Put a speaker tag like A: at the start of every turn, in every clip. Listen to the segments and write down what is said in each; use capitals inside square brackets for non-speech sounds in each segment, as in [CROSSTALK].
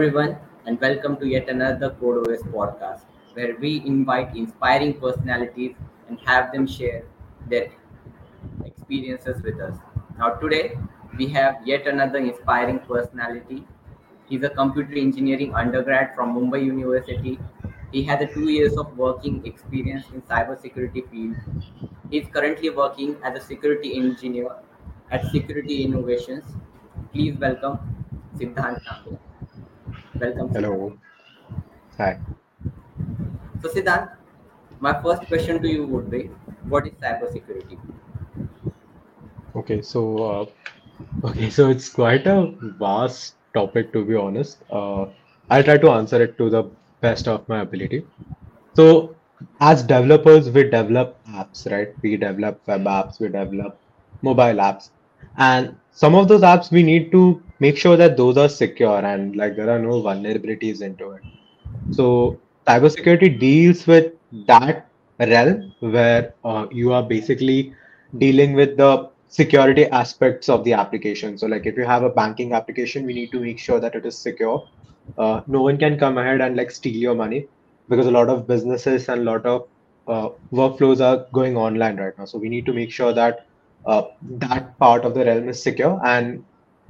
A: Everyone, and welcome to yet another Code CodeOS podcast, where we invite inspiring personalities and have them share their experiences with us. Now, today we have yet another inspiring personality. He's a computer engineering undergrad from Mumbai University. He has a two years of working experience in cybersecurity field. He's currently working as a security engineer at Security Innovations. Please welcome Siddhant Tambe. Welcome.
B: Hello. Hi.
A: So, Siddhant, my first question to you would be, what is cybersecurity?
B: Okay, so uh, okay, so it's quite a vast topic to be honest. Uh, I'll try to answer it to the best of my ability. So, as developers, we develop apps, right? We develop web apps, we develop mobile apps, and some of those apps we need to make sure that those are secure and like there are no vulnerabilities into it. So cybersecurity deals with that realm where uh, you are basically dealing with the security aspects of the application. So like if you have a banking application, we need to make sure that it is secure. Uh, no one can come ahead and like steal your money because a lot of businesses and a lot of uh, workflows are going online right now. So we need to make sure that uh, that part of the realm is secure and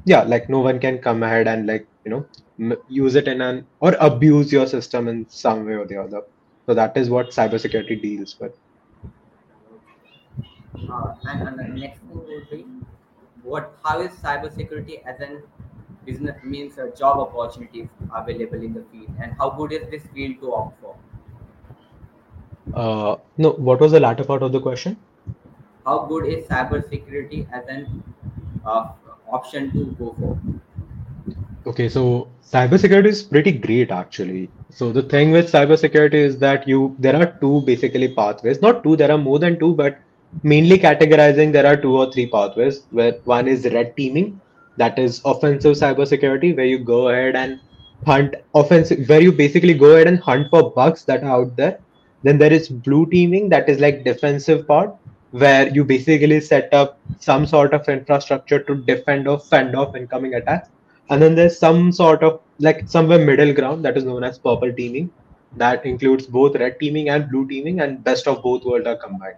B: yeah like no one can come ahead and like you know m- use it in an or abuse your system in some way or the other so that is what cybersecurity deals with
A: Uh, and, and the next thing would be, what? How is cybersecurity as an business means uh, job opportunities available in the field, and how good is this field to opt for?
B: uh no what was the latter part of the question
A: How good is cybersecurity as an uh, option to go for?
B: Okay, so cybersecurity is pretty great actually. So the thing with cybersecurity is that you there are two basically pathways. Not two, there are more than two, but mainly categorizing there are two or three pathways where one is red teaming, that is offensive cybersecurity, where you go ahead and hunt offensive where you basically go ahead and hunt for bugs that are out there. Then there is blue teaming, that is like defensive part, where you basically set up some sort of infrastructure to defend or fend off incoming attacks. And then there's some sort of like somewhere middle ground that is known as purple teaming. That includes both red teaming and blue teaming and best of both worlds are combined.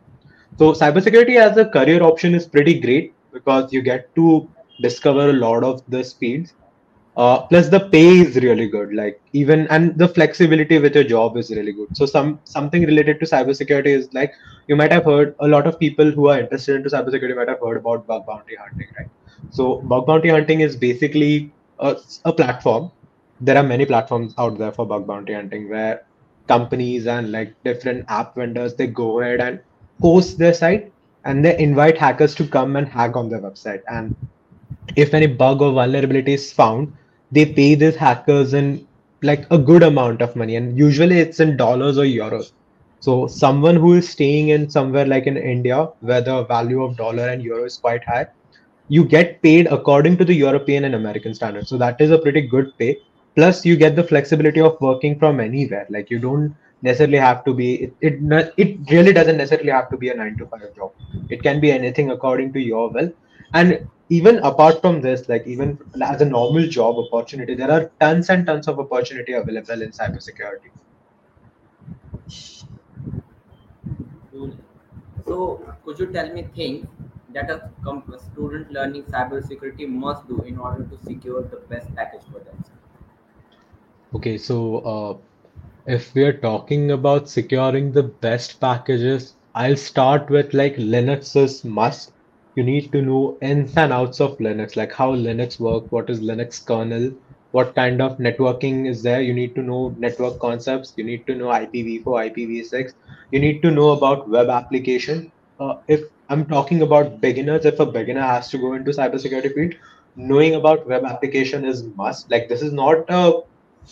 B: So cybersecurity as a career option is pretty great because you get to discover a lot of the fields uh, plus the pay is really good like even and the flexibility with your job is really good. So some something related to cybersecurity is like you might have heard a lot of people who are interested into cybersecurity might have heard about bug bounty hunting right? So bug bounty hunting is basically a, a platform. There are many platforms out there for bug bounty hunting where companies and like different app vendors they go ahead and host their site and they invite hackers to come and hack on their website. And if any bug or vulnerability is found, they pay these hackers in like a good amount of money, and usually it's in dollars or euros. So someone who is staying in somewhere like in India, where the value of dollar and euro is quite high, you get paid according to the European and American standards. So that is a pretty good pay. Plus, you get the flexibility of working from anywhere. Like you don't necessarily have to be. It it, it really doesn't necessarily have to be a nine to five job. It can be anything according to your will. And even apart from this, like even as a normal job opportunity, there are tons and tons of opportunity available in cybersecurity.
A: Cool. So, could you tell me things that a a student learning cybersecurity must do in order to secure the best package for themselves?
B: Okay, so uh, if we are talking about securing the best packages, I'll start with like Linux is must. You need to know ins and outs of Linux, like how Linux work, what is Linux kernel, what kind of networking is there. You need to know network concepts. You need to know IPv4, IPv6. You need to know about web application. Uh, if I'm talking about beginners, if a beginner has to go into cybersecurity field, knowing about web application is must. Like this is not a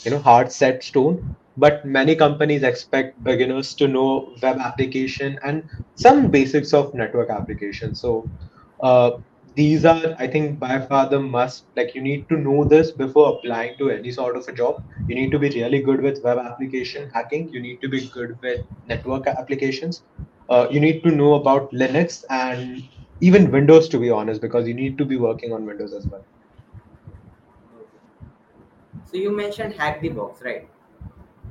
B: you know hard set stone but many companies expect beginners to know web application and some basics of network application. So uh, these are i think by far the must. Like you need to know this before applying to any sort of a job. You need to be really good with web application hacking. You need to be good with network applications. Uh, you need to know about linux and even windows to be honest because you need to be working on windows as well.
A: So you mentioned Hack the Box, right?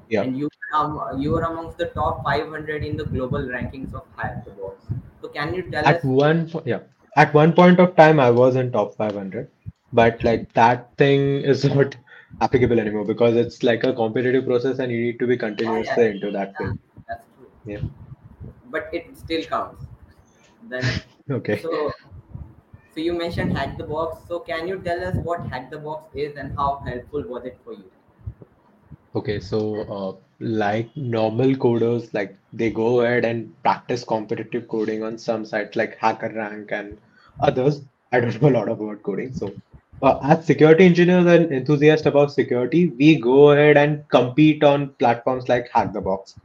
B: Yeah.
A: And you um you were amongst the top 500 in the global rankings of Hack the Box. So can you tell
B: At
A: us?
B: one, po- yeah, at one point of time, I was in top 500, but like that thing is [LAUGHS] not applicable anymore because it's like a competitive process and you need to be
A: Yeah, yeah,
B: continuously into that
A: yeah,
B: thing.
A: that's true.
B: Yeah.
A: But it still counts. Then [LAUGHS]
B: Okay.
A: so so you mentioned Hack the Box. So can you tell us what Hack the Box is and how helpful was it for you?
B: Okay, so uh, like normal coders, like they go ahead and practice competitive coding on some sites like HackerRank and others. I don't know a lot about coding. So, uh, as security engineers and enthusiasts about security, we go ahead and compete on platforms like Hack the Box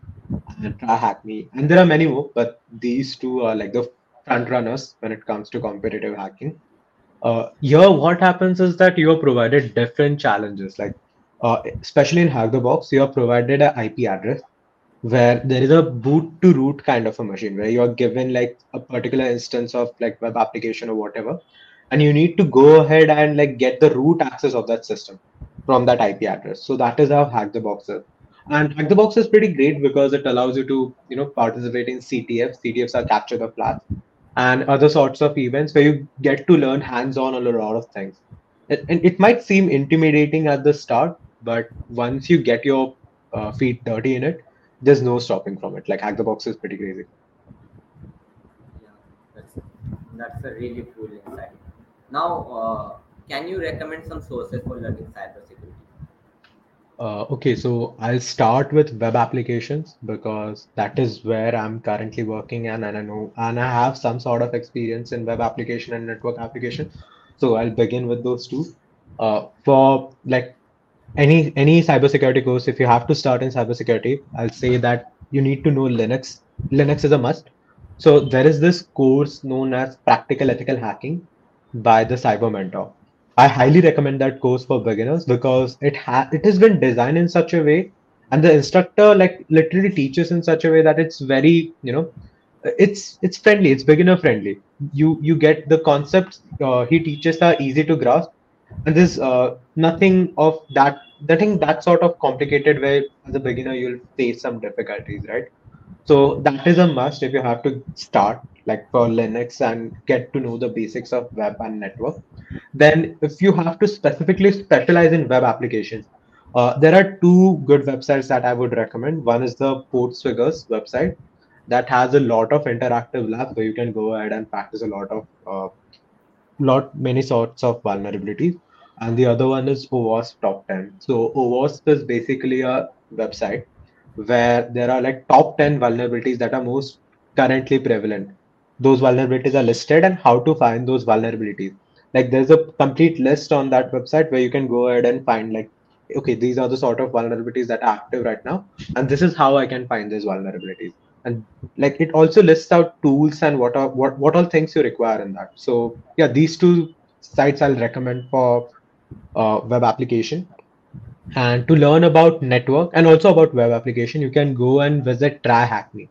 B: and Try Hack Me. And there are many more, but these two are like the front runners when it comes to competitive hacking. Uh, here, what happens is that you are provided different challenges. Like, uh, especially in Hack the Box, you are provided an IP address where there is a boot to root kind of a machine where you are given like a particular instance of like web application or whatever, and you need to go ahead and like get the root access of that system from that IP address. So that is how Hack the Box is. And Hack the Box is pretty great because it allows you to, you know, participate in CTFs. CTFs are capture the flag and other sorts of events where you get to learn hands-on a lot of things. And it might seem intimidating at the start, but once you get your uh, feet dirty in it, there's no stopping from it. Like Hack the Box is pretty crazy.
A: Yeah, that's that's a really cool insight. Now, uh, can you recommend some sources for learning cybersecurity?
B: Uh, okay, so I'll start with web applications because that is where I'm currently working and, and I know and I have some sort of experience in web application and network application. So I'll begin with those two. Uh, for like any any cybersecurity course, if you have to start in cybersecurity, I'll say that you need to know Linux. Linux is a must. So there is this course known as Practical Ethical Hacking by the Cyber Mentor. I highly recommend that course for beginners because it ha it has been designed in such a way, and the instructor like literally teaches in such a way that it's very, you know, it's it's friendly, it's beginner friendly. You you get the concepts uh, he teaches are easy to grasp, and there's uh, nothing of that nothing that sort of complicated where as a beginner you'll face some difficulties, right? So that is a must if you have to start like for Linux and get to know the basics of web and network. Then if you have to specifically specialize in web applications, uh, there are two good websites that I would recommend. One is the PortSwigger's website that has a lot of interactive labs where you can go ahead and practice a lot of uh, lot many sorts of vulnerabilities. And the other one is OWASP Top 10. So OWASP is basically a website where there are like top 10 vulnerabilities that are most currently prevalent. Those vulnerabilities are listed and how to find those vulnerabilities. Like there's a complete list on that website where you can go ahead and find like, okay, these are the sort of vulnerabilities that are active right now, and this is how I can find these vulnerabilities. And like it also lists out tools and what are what what all things you require in that. So yeah, these two sites I'll recommend for uh, web application and to learn about network and also about web application, you can go and visit Try Hack Me.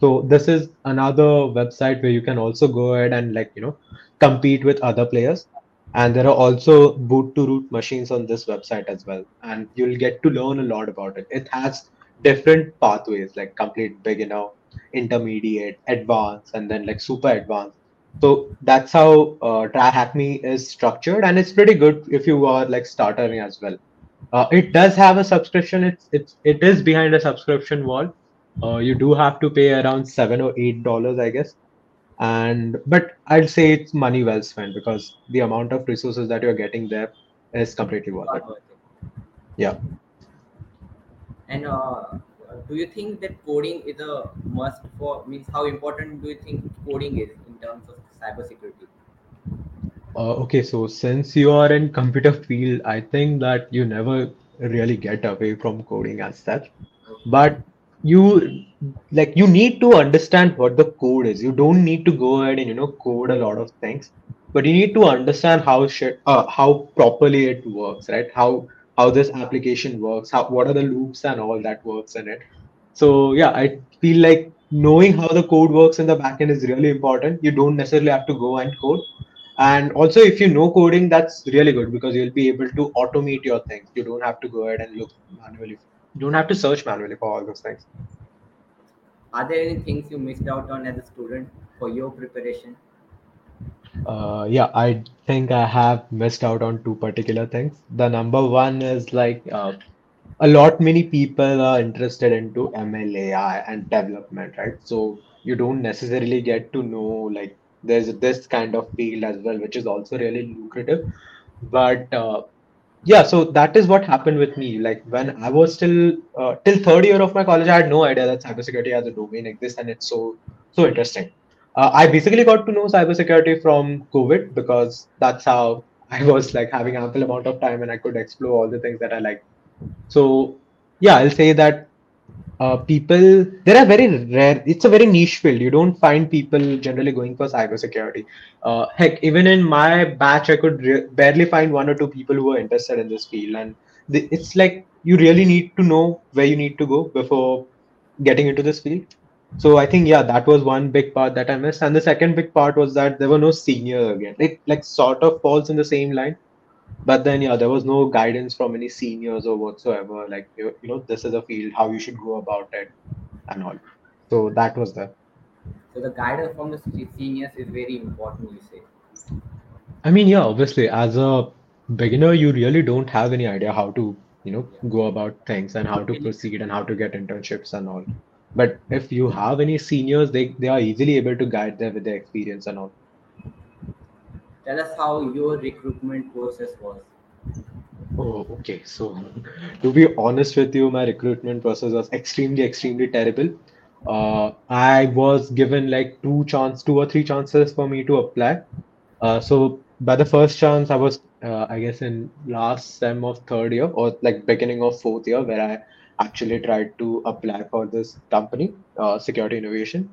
B: So this is another website where you can also go ahead and like, you know, compete with other players. And there are also boot to root machines on this website as well. And you'll get to learn a lot about it. It has different pathways like complete beginner, intermediate, advanced, and then like super advanced. So that's how uh, Try Hack Me is structured, and it's pretty good if you are like starting as well. Uh, it does have a subscription. It's it's it is behind a subscription wall. Uh, you do have to pay around seven or eight dollars, I guess. And but I'd say it's money well spent because the amount of resources that you're getting there is completely worth it.
A: Worth it.
B: Yeah.
A: And uh, do you think that coding is a must for means how important do you think coding is in terms of cybersecurity?
B: Uh, okay, so since you are in computer field, I think that you never really get away from coding as such. But you like you need to understand what the code is. You don't need to go ahead and you know code a lot of things, but you need to understand how shit uh, how properly it works, right? How how this application works, how what are the loops and all that works in it. So yeah, I feel like knowing how the code works in the backend is really important. You don't necessarily have to go and code, And also, if you know coding, that's really good because you'll be able to automate your things. You don't have to go ahead and look manually. You don't have to search manually for all those things.
A: Are there any things you missed out on as a student for your preparation?
B: Uh, yeah, I think I have missed out on two particular things. The number one is like uh, a lot many people are interested into ML, AI, and development, right? So you don't necessarily get to know like there's this kind of field as well, which is also really lucrative. But uh, yeah, so that is what happened with me. Like when I was still uh, till third year of my college, I had no idea that cybersecurity as a domain exists, and it's so so interesting. Uh, I basically got to know cybersecurity from COVID because that's how I was like having ample amount of time and I could explore all the things that I like. So yeah, I'll say that uh, people there are very rare. It's a very niche field. You don't find people generally going for cybersecurity. Uh, heck, even in my batch, I could re- barely find one or two people who are interested in this field, and the, it's like you really need to know where you need to go before getting into this field. So I think yeah, that was one big part that I missed, and the second big part was that there were no seniors again. It like sort of falls in the same line but then, yeah, there was no guidance from any seniors or whatsoever. Like, you, you know, this is a field, how you should go about it, and all. So that was there.
A: So the guidance from the seniors is very important, you say.
B: I mean, yeah, obviously, as a beginner, you really don't have any idea how to, you know, go about things and how to proceed and how to get internships and all. But if you have any seniors, they they are easily able to guide them with their experience and all.
A: Tell us how your recruitment process was?
B: Oh, okay. So, to be honest with you, my recruitment process was extremely, extremely terrible. Uh, I was given like two chance, two or three chances for me to apply. Uh, so by the first chance, I was, uh, I guess, in last sem of third year or like beginning of fourth year, where I actually tried to apply for this company, uh, Security Innovation.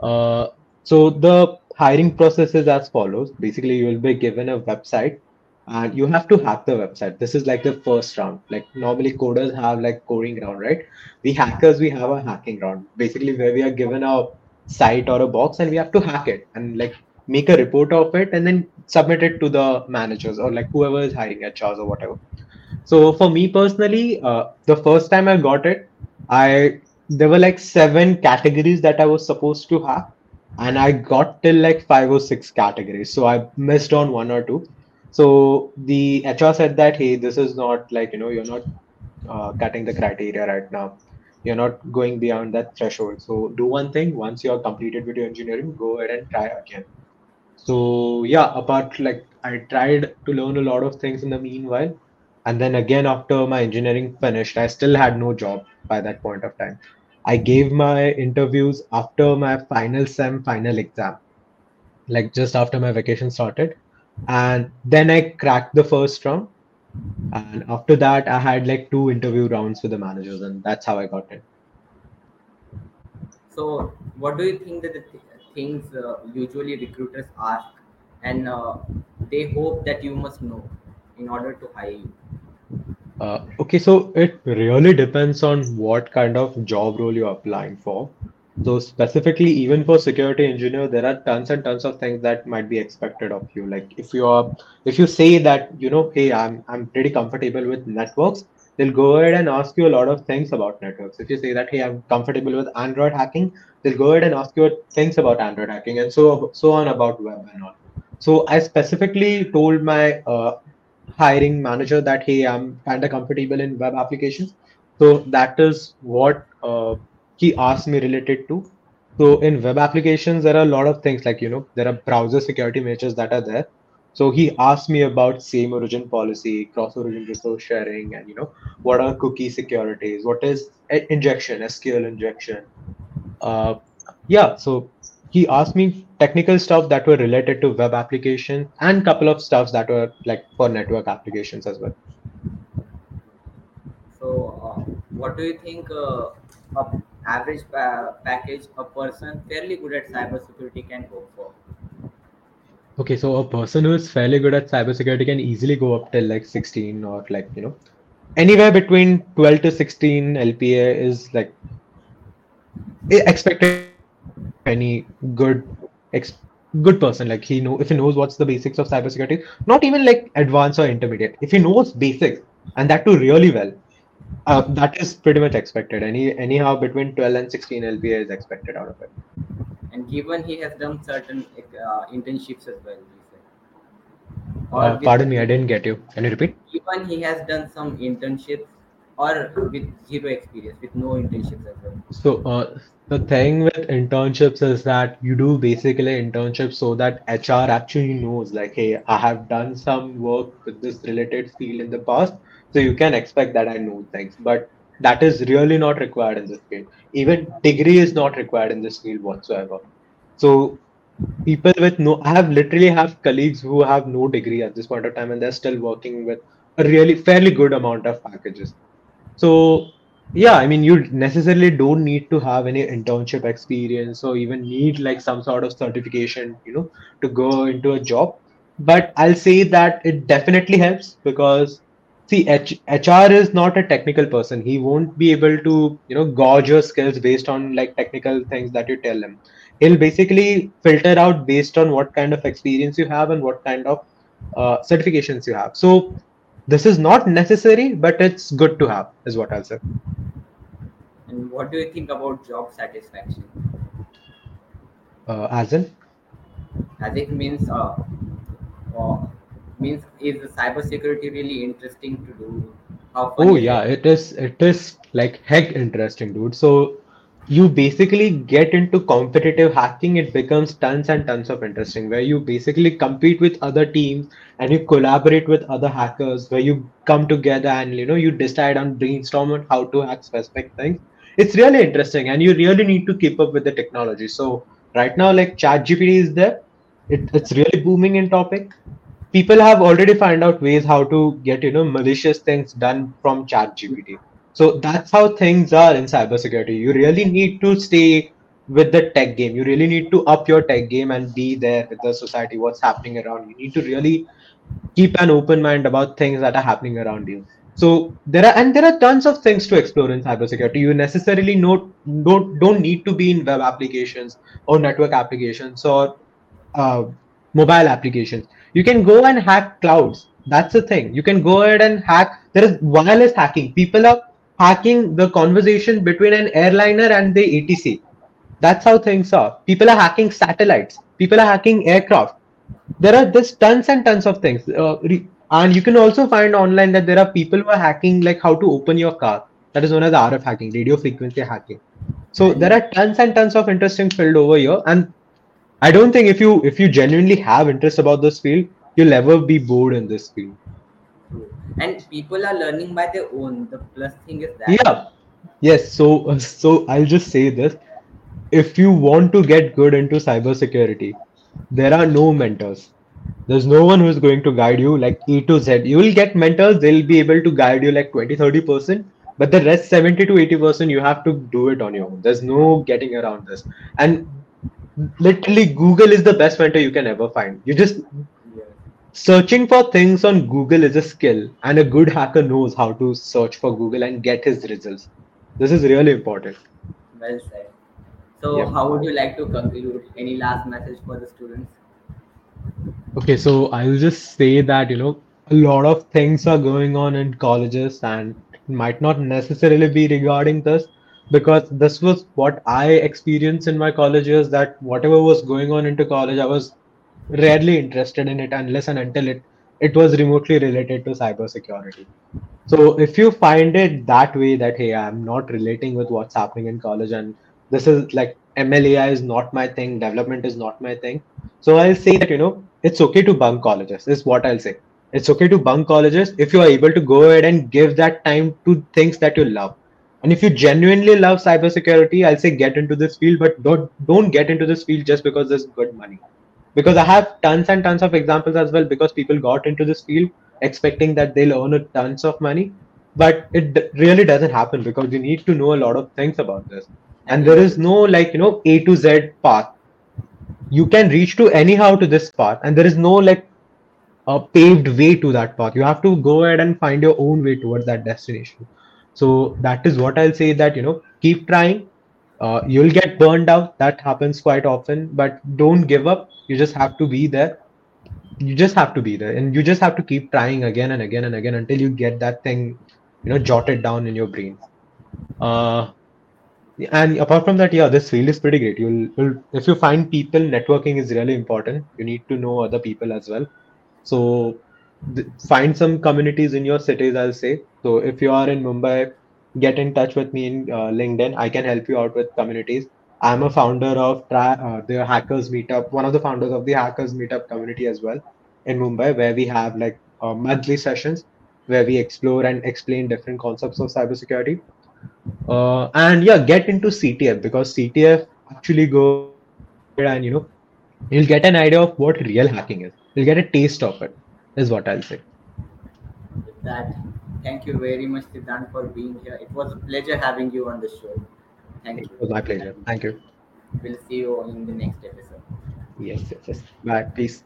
B: Uh, so the hiring process is as follows. Basically, you will be given a website and you have to hack the website. This is like the first round. Like normally coders have like coding round, right? We hackers, we have a hacking round. Basically, where we are given a site or a box and we have to hack it and like make a report of it and then submit it to the managers or like whoever is hiring HRs or whatever. So for me personally, uh, the first time I got it, I there were like seven categories that I was supposed to have, and I got till like five or six categories. So I missed on one or two. So the HR said that, hey, this is not like you know you're not uh, cutting the criteria right now. You're not going beyond that threshold. So do one thing. Once you're completed with your engineering, go ahead and try again. So yeah, apart like I tried to learn a lot of things in the meanwhile, and then again after my engineering finished, I still had no job by that point of time. I gave my interviews after my final sem final exam, like just after my vacation started, and then I cracked the first round. And after that, I had like two interview rounds with the managers, and that's how I got it.
A: So, what do you think that the th- things uh, usually recruiters ask, and uh, they hope that you must know in order to hire you?
B: Uh, okay, so it really depends on what kind of job role you're applying for. So specifically, even for security engineer, there are tons and tons of things that might be expected of you. Like if you are, if you say that, you know, hey, I'm I'm pretty comfortable with networks, they'll go ahead and ask you a lot of things about networks. If you say that, hey, I'm comfortable with Android hacking, they'll go ahead and ask you things about Android hacking and so so on about web and all. So I specifically told my uh, hiring manager that hey i'm kind of comfortable in web applications. So that is what uh, he asked me related to. So in web applications there are a lot of things like you know there are browser security measures that are there. So he asked me about same origin policy cross origin resource sharing and you know what are cookie securities what is injection sql injection. Uh, yeah, so he asked me technical stuff that were related to web application and couple of stuffs that were like for network applications as well.
A: So, uh, what do you think uh, a average pa- package a person fairly good at cybersecurity can go for?
B: Okay, so a person who is fairly good at cybersecurity can easily go up till like 16 or like, you know, anywhere between 12 to 16 LPA is like expected any good ex good person. Like he know if he knows what's the basics of cybersecurity, not even like advanced or intermediate. If he knows basics and that too really well, uh, that is pretty much expected. Any anyhow between 12 and 16 LPA is expected out of it.
A: And given he has done certain uh, internships as well, he said. Or
B: Uh, pardon me, I didn't get you. Can you repeat?
A: Given he has done some internships or with zero experience, with no internships as well.
B: So uh, the thing with internships is that you do basically internships so that HR actually knows like, hey, I have done some work with this related field in the past, so you can expect that I know things. But that is really not required in this field. Even degree is not required in this field whatsoever. So people with no, I have literally have colleagues who have no degree at this point of time and they're still working with a really fairly good amount of packages. So yeah, I mean, you necessarily don't need to have any internship experience or even need like some sort of certification, you know, to go into a job. But I'll say that it definitely helps because see, H- HR is not a technical person. He won't be able to, you know, gauge your skills based on like technical things that you tell him. He'll basically filter out based on what kind of experience you have and what kind of uh, certifications you have. So this is not necessary, but it's good to have, is what I'll say.
A: And what do you think about job satisfaction?
B: Uh, as in,
A: As it means, uh, uh, means is the cybersecurity really interesting to do?
B: Oh yeah,
A: it?
B: it is. It is like heck interesting, dude. So you basically get into competitive hacking. It becomes tons and tons of interesting, where you basically compete with other teams and you collaborate with other hackers, where you come together and you know you decide on brainstorm on how to hack specific things. It's really interesting, and you really need to keep up with the technology. So right now, like ChatGPT is there. It, it's really booming in topic people have already found out ways how to get you know malicious things done from chat gpt so that's how things are in cybersecurity you really need to stay with the tech game you really need to up your tech game and be there with the society what's happening around you You need to really keep an open mind about things that are happening around you so there are and there are tons of things to explore in cybersecurity you necessarily not, don't don't need to be in web applications or network applications or uh, mobile applications. You can go and hack clouds. That's the thing. You can go ahead and hack. There is wireless hacking. People are hacking the conversation between an airliner and the ATC. That's how things are. People are hacking satellites. People are hacking aircraft. There are just tons and tons of things. Uh, re- and you can also find online that there are people who are hacking like how to open your car. That is known as RF hacking, radio frequency hacking. So there are tons and tons of interesting field over here, and I don't think if you if you genuinely have interest about this field, you'll ever be bored in this field.
A: And people are learning by their own. The plus thing is that
B: Yeah. Yes. So so I'll just say this: if you want to get good into cybersecurity, there are no mentors. There's no one who's going to guide you like E to Z. You will get mentors, they'll be able to guide you like 20, 30%, but the rest 70 to 80% you have to do it on your own. There's no getting around this. And literally, Google is the best mentor you can ever find. You just. Searching for things on Google is a skill, and a good hacker knows how to search for Google and get his results. This is really important.
A: Well said. So,
B: Yeah.
A: how would you like to conclude? Any last message for the students?
B: Okay, so I'll just say that, you know, a lot of things are going on in colleges and might not necessarily be regarding this because this was what I experienced in my college years that whatever was going on into college, I was rarely interested in it unless and until it it was remotely related to cybersecurity. So if you find it that way that hey, I'm not relating with what's happening in college and this is like MLAI is not my thing, development is not my thing. So I'll say that you know it's okay to bunk colleges, is what I'll say. It's okay to bunk colleges if you are able to go ahead and give that time to things that you love. And if you genuinely love cybersecurity, I'll say get into this field, but don't don't get into this field just because there's good money because I have tons and tons of examples as well because people got into this field expecting that they'll earn a tons of money, but it d- really doesn't happen because you need to know a lot of things about this, and there is no like you know A to Z path. You can reach to anyhow to this path, and there is no like a paved way to that path. You have to go ahead and find your own way towards that destination. So that is what I'll say that you know keep trying uh, you'll get burned out. That happens quite often but don't give up. You just have to be there. You just have to be there and you just have to keep trying again and again and again until you get that thing you know jotted down in your brain. Uh, and apart from that yeah this field is pretty great. You'll, you'll if you find people networking is really important. You need to know other people as well. So th- find some communities in your cities i'll say. So if you are in mumbai get in touch with me in uh, linkedin i can help you out with communities i'm a founder of tra- uh, the hackers meetup one of the founders of the hackers meetup community as well in mumbai where we have like uh, monthly sessions where we explore and explain different concepts of cybersecurity uh, and yeah, get into CTF because CTF actually go and you know you'll get an idea of what real hacking is. You'll get a taste of it. Is what I'll say.
A: That, thank you very much, Siddhant, for being here. It was a pleasure having you on the show. Thank
B: It
A: you.
B: It was my pleasure. Thank you.
A: We'll see you in the next episode.
B: Yes, yes, yes. Bye. Peace.